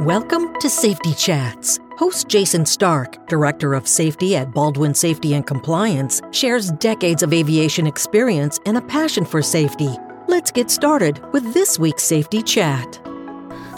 Welcome to Safety Chats. Host Jason Stark, Director of Safety at Baldwin Safety and Compliance, shares decades of aviation experience and a passion for safety. Let's get started with this week's Safety Chat.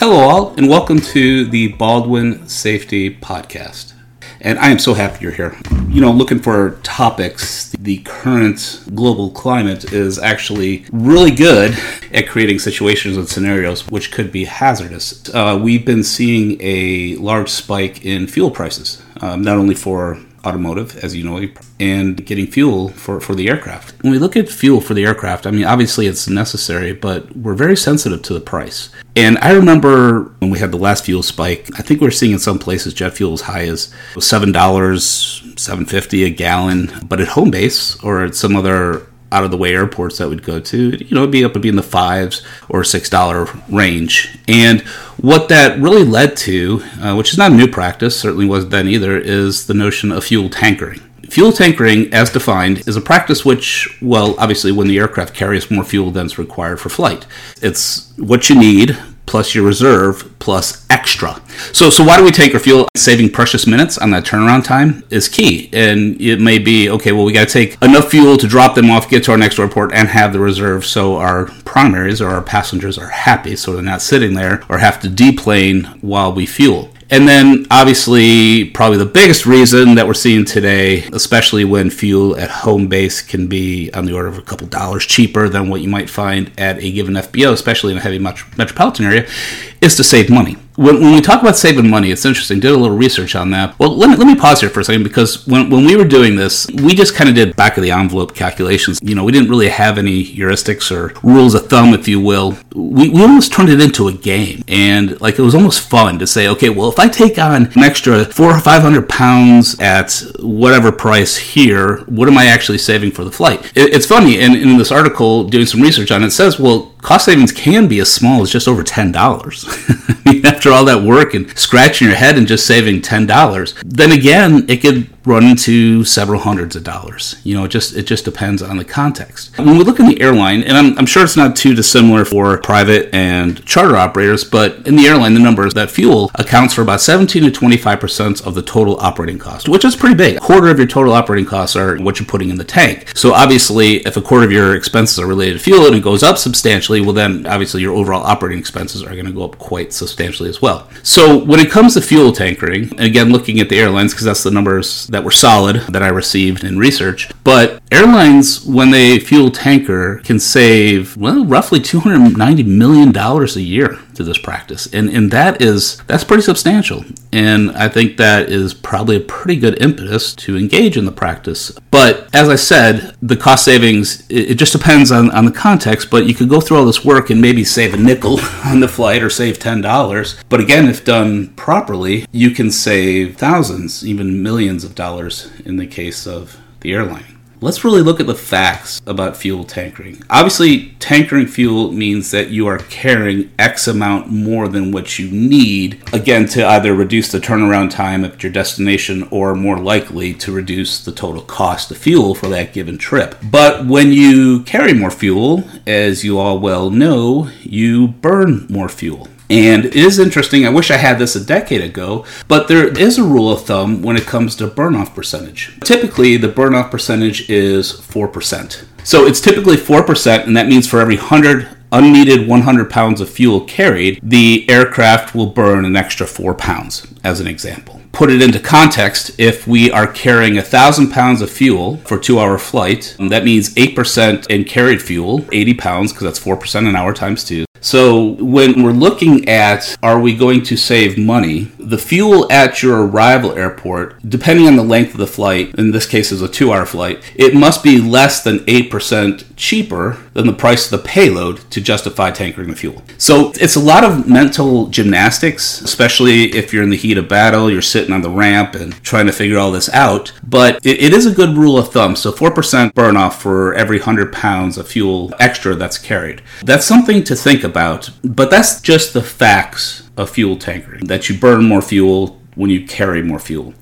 Hello, all, and welcome to the Baldwin Safety Podcast and I am so happy you're here. You know, looking for topics, the current global climate is actually really good at creating situations and scenarios which could be hazardous. Uh, we've been seeing a large spike in fuel prices, um, not only for automotive, as you know, and getting fuel for, for the aircraft. When we look at fuel for the aircraft, I mean, obviously it's necessary, but we're very sensitive to the price. And I remember when we had the last fuel spike, I think we were seeing in some places jet fuel as high as $7, 750 a gallon, but at home base or at some other out of the way airports that would go to, you know, it'd be up to be in the fives or six dollar range. And what that really led to, uh, which is not a new practice, certainly wasn't then either, is the notion of fuel tankering. Fuel tankering, as defined, is a practice which, well, obviously, when the aircraft carries more fuel than is required for flight, it's what you need plus your reserve plus extra. So, so why do we tanker fuel? Saving precious minutes on that turnaround time is key. And it may be, okay, well, we got to take enough fuel to drop them off, get to our next airport, and have the reserve so our primaries or our passengers are happy so they're not sitting there or have to deplane while we fuel. And then, obviously, probably the biggest reason that we're seeing today, especially when fuel at home base can be on the order of a couple dollars cheaper than what you might find at a given FBO, especially in a heavy metropolitan area, is to save money when, when we talk about saving money, it's interesting. Did a little research on that. Well, let me, let me pause here for a second because when, when we were doing this, we just kind of did back of the envelope calculations. You know, we didn't really have any heuristics or rules of thumb, if you will. We, we almost turned it into a game. And like it was almost fun to say, okay, well, if I take on an extra four or 500 pounds at whatever price here, what am I actually saving for the flight? It, it's funny. And in this article, doing some research on it, it says, well, cost savings can be as small as just over $10. I mean, after all that work and scratching your head and just saving $10, then again, it could run into several hundreds of dollars. You know, it just it just depends on the context. When we look in the airline, and I'm, I'm sure it's not too dissimilar for private and charter operators, but in the airline, the numbers that fuel accounts for about 17 to 25 percent of the total operating cost, which is pretty big. A quarter of your total operating costs are what you're putting in the tank. So obviously, if a quarter of your expenses are related to fuel and it goes up substantially, well then obviously your overall operating expenses are going to go up quite substantially as well. So when it comes to fuel tankering, again looking at the airlines because that's the numbers that that were solid that I received in research. But airlines, when they fuel tanker, can save, well, roughly $290 million a year to this practice. And, and that is, that's pretty substantial. And I think that is probably a pretty good impetus to engage in the practice. But as I said, the cost savings, it, it just depends on, on the context, but you could go through all this work and maybe save a nickel on the flight or save $10. But again, if done properly, you can save thousands, even millions of dollars dollars in the case of the airline. Let's really look at the facts about fuel tankering. Obviously, tankering fuel means that you are carrying X amount more than what you need, again, to either reduce the turnaround time at your destination or more likely to reduce the total cost of fuel for that given trip. But when you carry more fuel, as you all well know, you burn more fuel. And it is interesting, I wish I had this a decade ago, but there is a rule of thumb when it comes to burn-off percentage. Typically, the burn-off percentage is 4%. So it's typically 4%, and that means for every 100 unneeded 100 pounds of fuel carried, the aircraft will burn an extra 4 pounds, as an example put it into context, if we are carrying a thousand pounds of fuel for two hour flight, that means 8% in carried fuel, 80 pounds, because that's 4% an hour times two. So when we're looking at are we going to save money, the fuel at your arrival airport, depending on the length of the flight, in this case is a two hour flight, it must be less than 8% cheaper than the price of the payload to justify tankering the fuel. So it's a lot of mental gymnastics, especially if you're in the heat of battle, you're sitting on the ramp and trying to figure all this out. But it, it is a good rule of thumb. So 4% burn off for every 100 pounds of fuel extra that's carried. That's something to think about, but that's just the facts of fuel tankering that you burn more fuel when you carry more fuel.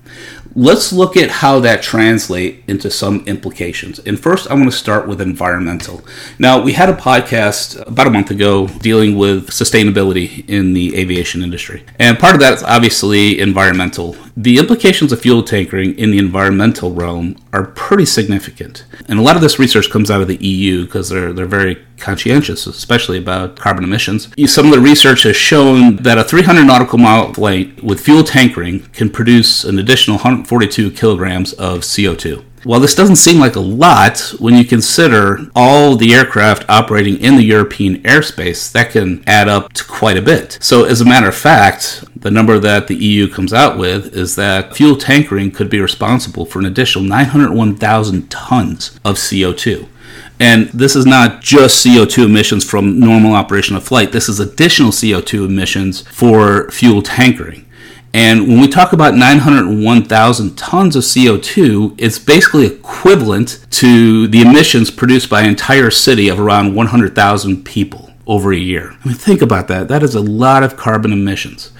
Let's look at how that translate into some implications. And first, I want to start with environmental. Now, we had a podcast about a month ago dealing with sustainability in the aviation industry. And part of that is obviously environmental. The implications of fuel tankering in the environmental realm are pretty significant. And a lot of this research comes out of the EU because they're, they're very conscientious, especially about carbon emissions. Some of the research has shown that a 300 nautical mile flight with fuel tankering can produce an additional 142 kilograms of CO2. While this doesn't seem like a lot, when you consider all the aircraft operating in the European airspace, that can add up to quite a bit. So, as a matter of fact, the number that the EU comes out with is that fuel tankering could be responsible for an additional 901,000 tons of CO2. And this is not just CO2 emissions from normal operation of flight, this is additional CO2 emissions for fuel tankering. And when we talk about 901,000 tons of CO2, it's basically equivalent to the emissions produced by an entire city of around 100,000 people over a year. I mean, think about that. That is a lot of carbon emissions.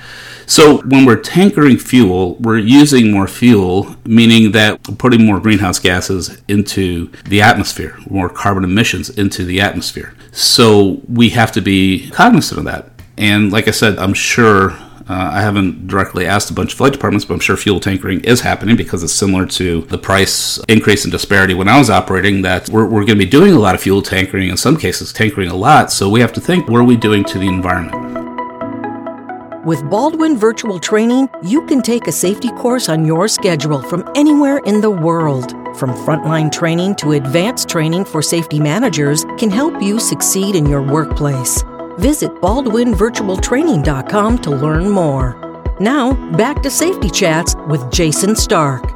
So when we're tankering fuel, we're using more fuel, meaning that we're putting more greenhouse gases into the atmosphere, more carbon emissions into the atmosphere. So we have to be cognizant of that. And like I said, I'm sure uh, I haven't directly asked a bunch of flight departments, but I'm sure fuel tankering is happening because it's similar to the price increase and disparity when I was operating. That we're, we're going to be doing a lot of fuel tankering, in some cases, tankering a lot. So we have to think what are we doing to the environment? With Baldwin Virtual Training, you can take a safety course on your schedule from anywhere in the world. From frontline training to advanced training for safety managers can help you succeed in your workplace. Visit baldwinvirtualtraining.com to learn more. Now, back to Safety Chats with Jason Stark.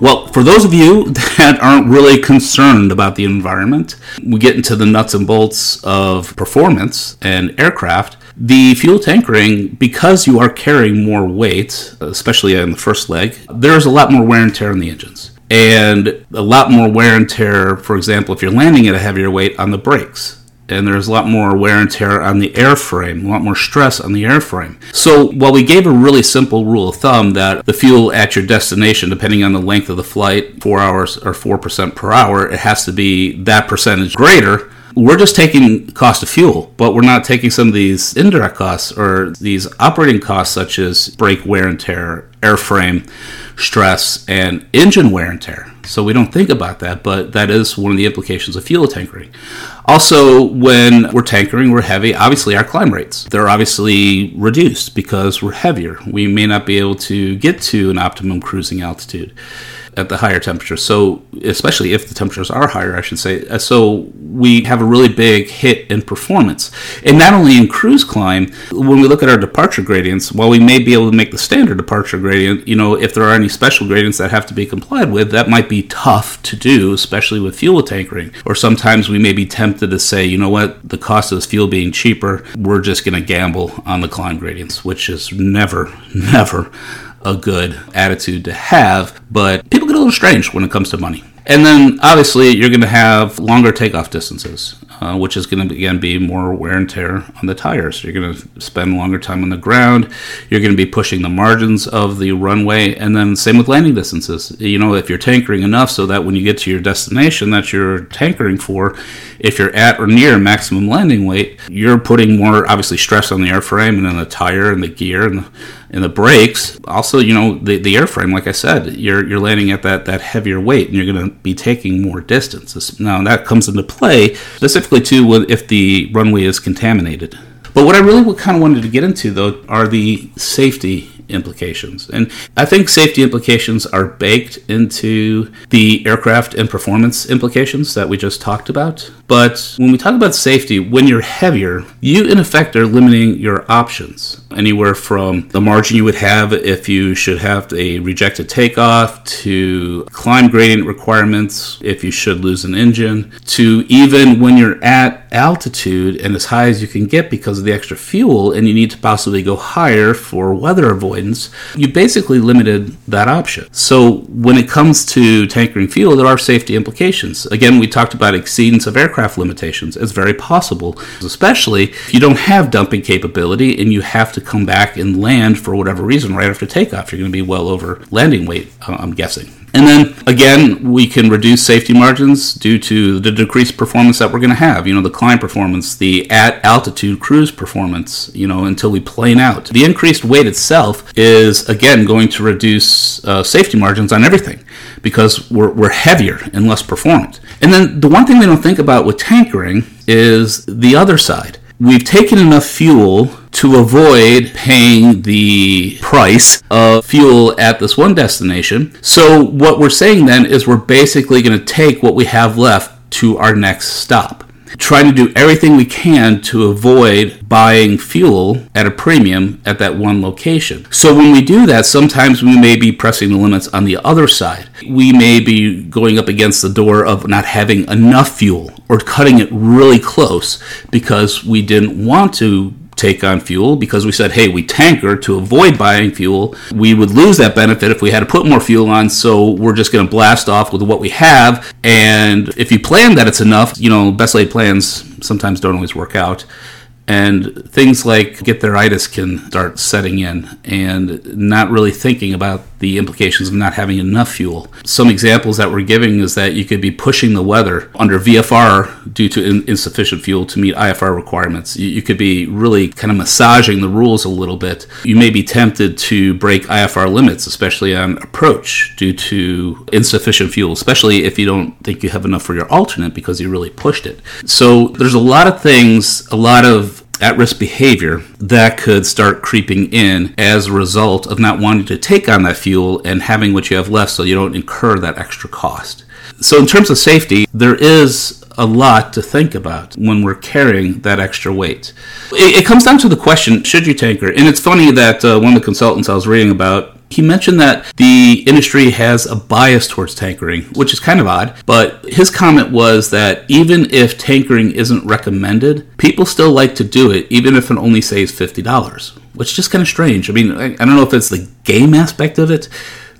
Well, for those of you that aren't really concerned about the environment, we get into the nuts and bolts of performance and aircraft. The fuel tankering, because you are carrying more weight, especially in the first leg, there's a lot more wear and tear on the engines. And a lot more wear and tear, for example, if you're landing at a heavier weight on the brakes. And there's a lot more wear and tear on the airframe, a lot more stress on the airframe. So, while we gave a really simple rule of thumb that the fuel at your destination, depending on the length of the flight, four hours or 4% per hour, it has to be that percentage greater we're just taking cost of fuel, but we're not taking some of these indirect costs or these operating costs, such as brake wear and tear, airframe stress, and engine wear and tear. So we don't think about that, but that is one of the implications of fuel tankering. Also, when we're tankering, we're heavy. Obviously, our climb rates they're obviously reduced because we're heavier. We may not be able to get to an optimum cruising altitude at the higher temperatures. So, especially if the temperatures are higher, I should say. Uh, so, we have a really big hit in performance. And not only in cruise climb, when we look at our departure gradients, while we may be able to make the standard departure gradient, you know, if there are any special gradients that have to be complied with, that might be tough to do, especially with fuel tankering. Or sometimes we may be tempted to say, you know what, the cost of this fuel being cheaper, we're just going to gamble on the climb gradients, which is never, never a good attitude to have, but people get a little strange when it comes to money. And then obviously you're going to have longer takeoff distances, uh, which is going to again be more wear and tear on the tires. You're going to spend longer time on the ground. You're going to be pushing the margins of the runway, and then same with landing distances. You know, if you're tankering enough so that when you get to your destination that you're tankering for, if you're at or near maximum landing weight, you're putting more obviously stress on the airframe and then the tire and the gear and the and the brakes. Also, you know, the, the airframe, like I said, you're you're landing at that, that heavier weight and you're going to be taking more distance. Now, that comes into play specifically too if the runway is contaminated. But what I really kind of wanted to get into, though, are the safety implications. And I think safety implications are baked into the aircraft and performance implications that we just talked about. But when we talk about safety, when you're heavier, you in effect are limiting your options. Anywhere from the margin you would have if you should have a rejected takeoff, to climb gradient requirements if you should lose an engine, to even when you're at altitude and as high as you can get because of the extra fuel, and you need to possibly go higher for weather avoidance, you basically limited that option. So when it comes to tankering fuel, there are safety implications. Again, we talked about exceedance of aircraft limitations. It's very possible, especially if you don't have dumping capability and you have to come back and land for whatever reason right after takeoff. You're going to be well over landing weight, uh, I'm guessing. And then again, we can reduce safety margins due to the decreased performance that we're going to have. You know, the climb performance, the at altitude cruise performance, you know, until we plane out. The increased weight itself is again going to reduce uh, safety margins on everything because we're, we're heavier and less performant. And then the one thing we don't think about with tankering is the other side. We've taken enough fuel to avoid paying the price of fuel at this one destination. So, what we're saying then is we're basically going to take what we have left to our next stop trying to do everything we can to avoid buying fuel at a premium at that one location. So when we do that, sometimes we may be pressing the limits on the other side. We may be going up against the door of not having enough fuel or cutting it really close because we didn't want to take on fuel because we said, hey, we tanker to avoid buying fuel. We would lose that benefit if we had to put more fuel on, so we're just going to blast off with what we have. And if you plan that it's enough, you know, best laid plans sometimes don't always work out and things like get-there-itis can start setting in and not really thinking about the implications of not having enough fuel. Some examples that we're giving is that you could be pushing the weather under VFR due to in- insufficient fuel to meet IFR requirements. You-, you could be really kind of massaging the rules a little bit. You may be tempted to break IFR limits, especially on approach, due to insufficient fuel, especially if you don't think you have enough for your alternate because you really pushed it. So there's a lot of things, a lot of at risk behavior that could start creeping in as a result of not wanting to take on that fuel and having what you have left so you don't incur that extra cost. So, in terms of safety, there is a lot to think about when we're carrying that extra weight. It, it comes down to the question should you tanker? And it's funny that uh, one of the consultants I was reading about he mentioned that the industry has a bias towards tankering, which is kind of odd, but his comment was that even if tankering isn't recommended, people still like to do it, even if it only saves $50, which is just kind of strange. I mean, I, I don't know if it's the game aspect of it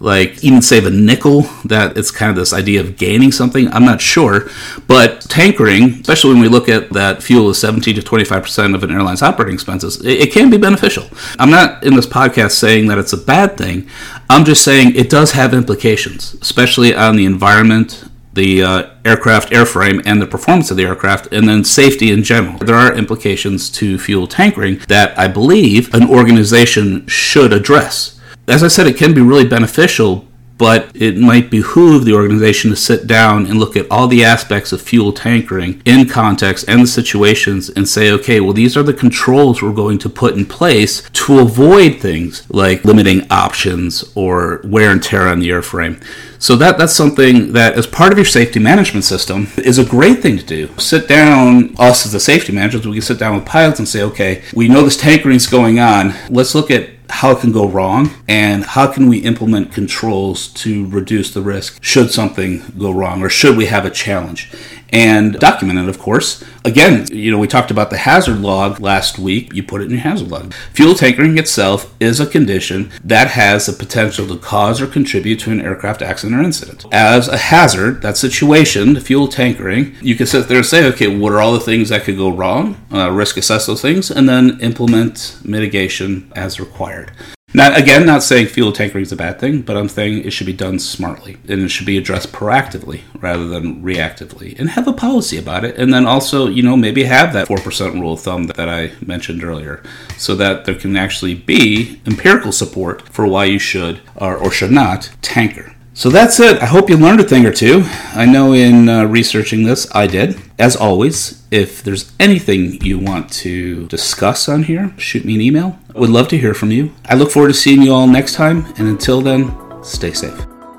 like even save a nickel that it's kind of this idea of gaining something. I'm not sure. But tankering especially when we look at that fuel is 17 to 25% of an airline's operating expenses it, it can be beneficial. I'm not in this podcast saying that it's a bad thing. I'm just saying it does have implications especially on the environment the uh, aircraft airframe and the performance of the aircraft, and then safety in general. There are implications to fuel tankering that I believe an organization should address as I said, it can be really beneficial, but it might behoove the organization to sit down and look at all the aspects of fuel tankering in context and the situations and say, okay, well, these are the controls we're going to put in place to avoid things like limiting options or wear and tear on the airframe. So that that's something that, as part of your safety management system, is a great thing to do. Sit down, us as the safety managers, we can sit down with pilots and say, okay, we know this tankering is going on. Let's look at how it can go wrong and how can we implement controls to reduce the risk should something go wrong or should we have a challenge and document it, of course. Again, you know, we talked about the hazard log last week. You put it in your hazard log. Fuel tankering itself is a condition that has the potential to cause or contribute to an aircraft accident or incident. As a hazard, that situation, fuel tankering, you can sit there and say, okay, what are all the things that could go wrong? Uh, risk assess those things, and then implement mitigation as required. Not again, not saying fuel tankering is a bad thing, but I'm saying it should be done smartly and it should be addressed proactively rather than reactively, and have a policy about it. And then also, you know, maybe have that four percent rule of thumb that I mentioned earlier, so that there can actually be empirical support for why you should or, or should not tanker. So that's it. I hope you learned a thing or two. I know in uh, researching this, I did. As always, if there's anything you want to discuss on here, shoot me an email. I would love to hear from you. I look forward to seeing you all next time, and until then, stay safe.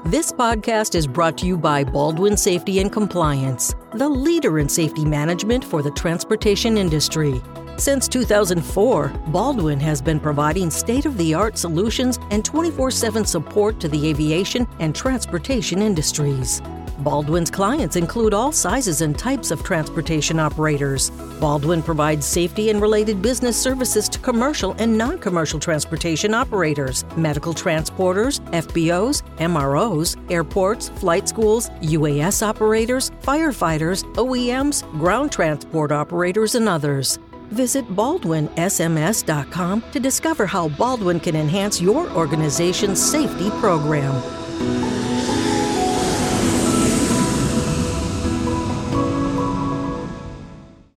This podcast is brought to you by Baldwin Safety and Compliance, the leader in safety management for the transportation industry. Since 2004, Baldwin has been providing state of the art solutions and 24 7 support to the aviation and transportation industries. Baldwin's clients include all sizes and types of transportation operators. Baldwin provides safety and related business services to commercial and non commercial transportation operators, medical transporters, FBOs, MROs, airports, flight schools, UAS operators, firefighters, OEMs, ground transport operators, and others. Visit baldwinsms.com to discover how Baldwin can enhance your organization's safety program.